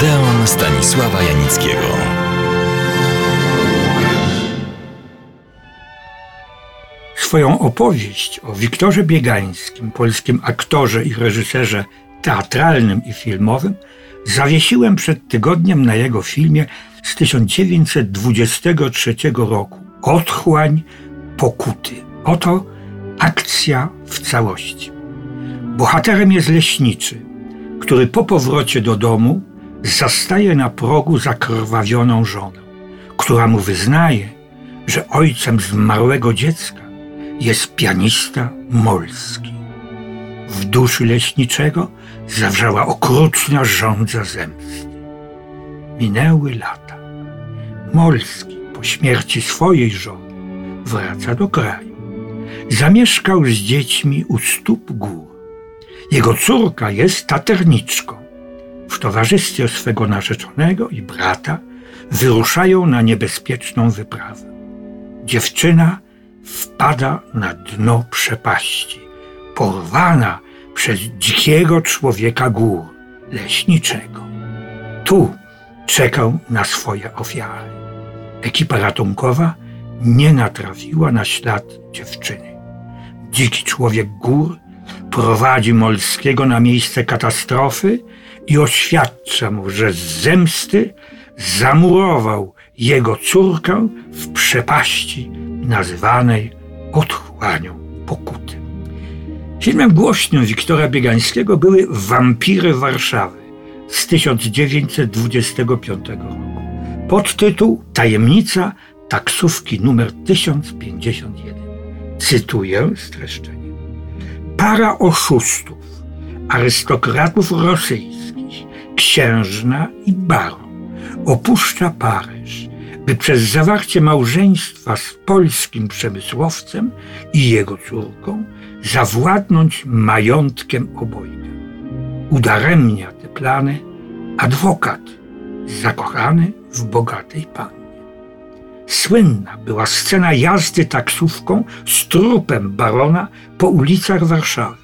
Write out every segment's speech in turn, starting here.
Odeon Stanisława Janickiego. Swoją opowieść o Wiktorze Biegańskim, polskim aktorze i reżyserze teatralnym i filmowym, zawiesiłem przed tygodniem na jego filmie z 1923 roku Otchłań Pokuty. Oto akcja w całości. Bohaterem jest leśniczy, który po powrocie do domu zastaje na progu zakrwawioną żonę, która mu wyznaje, że ojcem zmarłego dziecka jest pianista Molski. W duszy leśniczego zawrzała okrutna żądza zemsty. Minęły lata. Molski po śmierci swojej żony wraca do kraju. Zamieszkał z dziećmi u stóp gór. Jego córka jest taterniczką. W towarzystwie swego narzeczonego i brata wyruszają na niebezpieczną wyprawę. Dziewczyna wpada na dno przepaści, porwana przez dzikiego człowieka gór, leśniczego. Tu czekał na swoje ofiary. Ekipa ratunkowa nie natrafiła na ślad dziewczyny. Dziki człowiek gór prowadzi Molskiego na miejsce katastrofy i oświadcza mu, że z zemsty zamurował jego córkę w przepaści nazywanej otchłanią pokuty. Filmem głośnym Wiktora Biegańskiego były Wampiry Warszawy z 1925 roku. Podtytuł Tajemnica taksówki numer 1051. Cytuję streszczenie. Para oszustów, arystokratów rosyjskich, księżna i baron opuszcza Paryż, by przez zawarcie małżeństwa z polskim przemysłowcem i jego córką zawładnąć majątkiem obojga. Udaremnia te plany adwokat zakochany w bogatej pannie. Słynna była scena jazdy taksówką z trupem barona po ulicach Warszawy.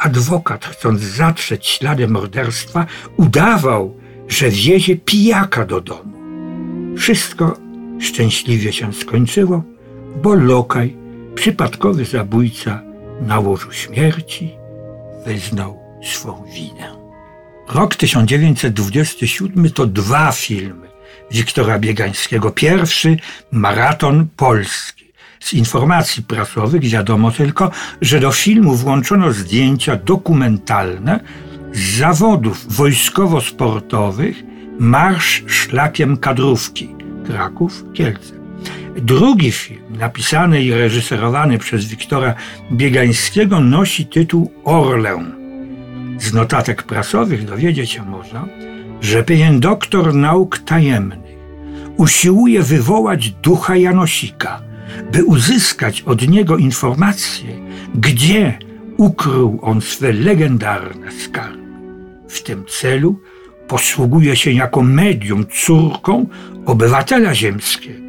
Adwokat, chcąc zatrzeć ślady morderstwa, udawał, że wiezie pijaka do domu. Wszystko szczęśliwie się skończyło, bo lokaj, przypadkowy zabójca na łożu śmierci, wyznał swą winę. Rok 1927 to dwa filmy Wiktora Biegańskiego. Pierwszy Maraton Polski. Z informacji prasowych wiadomo tylko, że do filmu włączono zdjęcia dokumentalne z zawodów wojskowo-sportowych Marsz szlakiem kadrówki Kraków-Kielce. Drugi film, napisany i reżyserowany przez Wiktora Biegańskiego, nosi tytuł Orlę. Z notatek prasowych dowiedzieć się można, że pewien doktor nauk tajemnych usiłuje wywołać ducha Janosika, by uzyskać od niego informacje, gdzie ukrył on swe legendarne skarby. W tym celu posługuje się jako medium córką obywatela ziemskiego.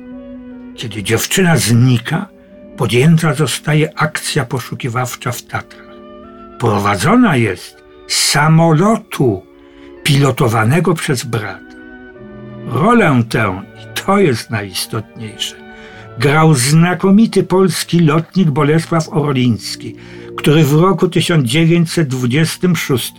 Kiedy dziewczyna znika, podjęta zostaje akcja poszukiwawcza w Tatrach. Prowadzona jest samolotu pilotowanego przez brata. Rolę tę, i to jest najistotniejsze, grał znakomity polski lotnik Bolesław Orliński, który w roku 1926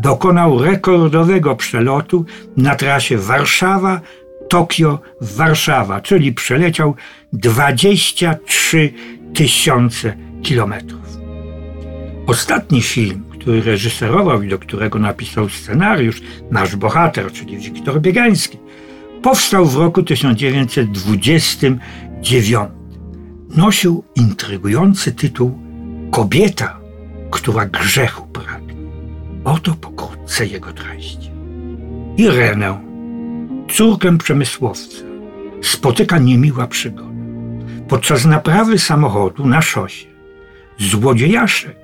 dokonał rekordowego przelotu na trasie Warszawa, Tokio, Warszawa, czyli przeleciał 23 tysiące kilometrów. Ostatni film, który reżyserował i do którego napisał scenariusz nasz bohater, czyli Wiktor Biegański, powstał w roku 1929. Nosił intrygujący tytuł Kobieta, która grzechu pragnie. Oto pokrótce jego treść. Irenę, córkę przemysłowca, spotyka niemiła przygoda. Podczas naprawy samochodu na szosie złodziejaszek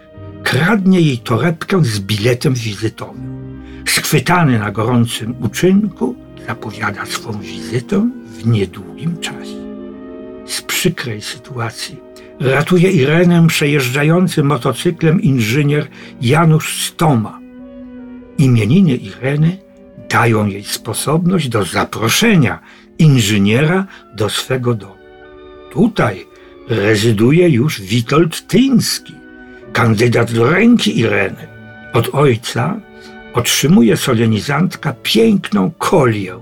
kradnie jej torebkę z biletem wizytowym. Schwytany na gorącym uczynku, zapowiada swą wizytę w niedługim czasie. Z przykrej sytuacji ratuje Irenę przejeżdżający motocyklem inżynier Janusz Stoma. Imieniny Ireny dają jej sposobność do zaproszenia inżyniera do swego domu. Tutaj rezyduje już Witold Tyński, kandydat do ręki Ireny. Od ojca otrzymuje solenizantka piękną kolię,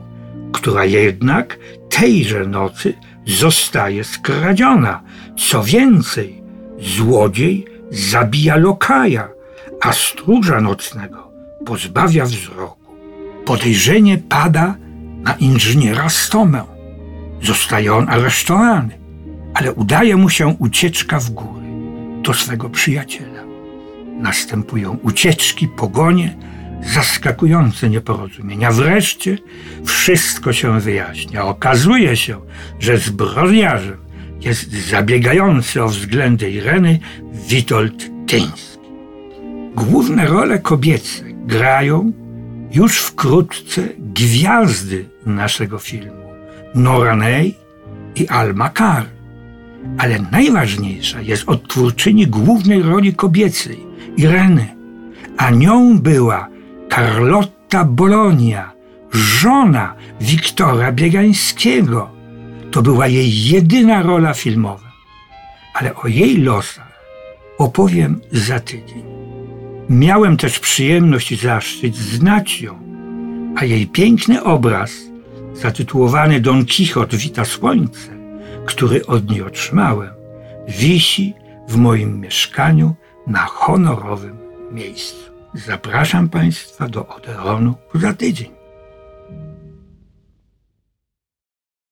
która jednak tejże nocy zostaje skradziona. Co więcej, złodziej zabija lokaja, a stróża nocnego pozbawia wzroku. Podejrzenie pada na inżyniera Stomę. Zostaje on aresztowany, ale udaje mu się ucieczka w góry do swego przyjaciela. Następują ucieczki, pogonie, zaskakujące nieporozumienia. Wreszcie wszystko się wyjaśnia. Okazuje się, że zbrodniarzem jest zabiegający o względy Ireny Witold Tyński. Główne role kobiece grają już wkrótce gwiazdy naszego filmu Nora Ney i Alma Carr. Ale najważniejsza jest odtwórczyni głównej roli kobiecej, Ireny, a nią była Carlotta Bologna, żona Wiktora Biegańskiego. To była jej jedyna rola filmowa. Ale o jej losach opowiem za tydzień. Miałem też przyjemność i zaszczyt znać ją, a jej piękny obraz, zatytułowany Don Quixote Wita Słońce, który od niej otrzymałem, wisi w moim mieszkaniu na honorowym miejscu. Zapraszam Państwa do Oderonu za tydzień.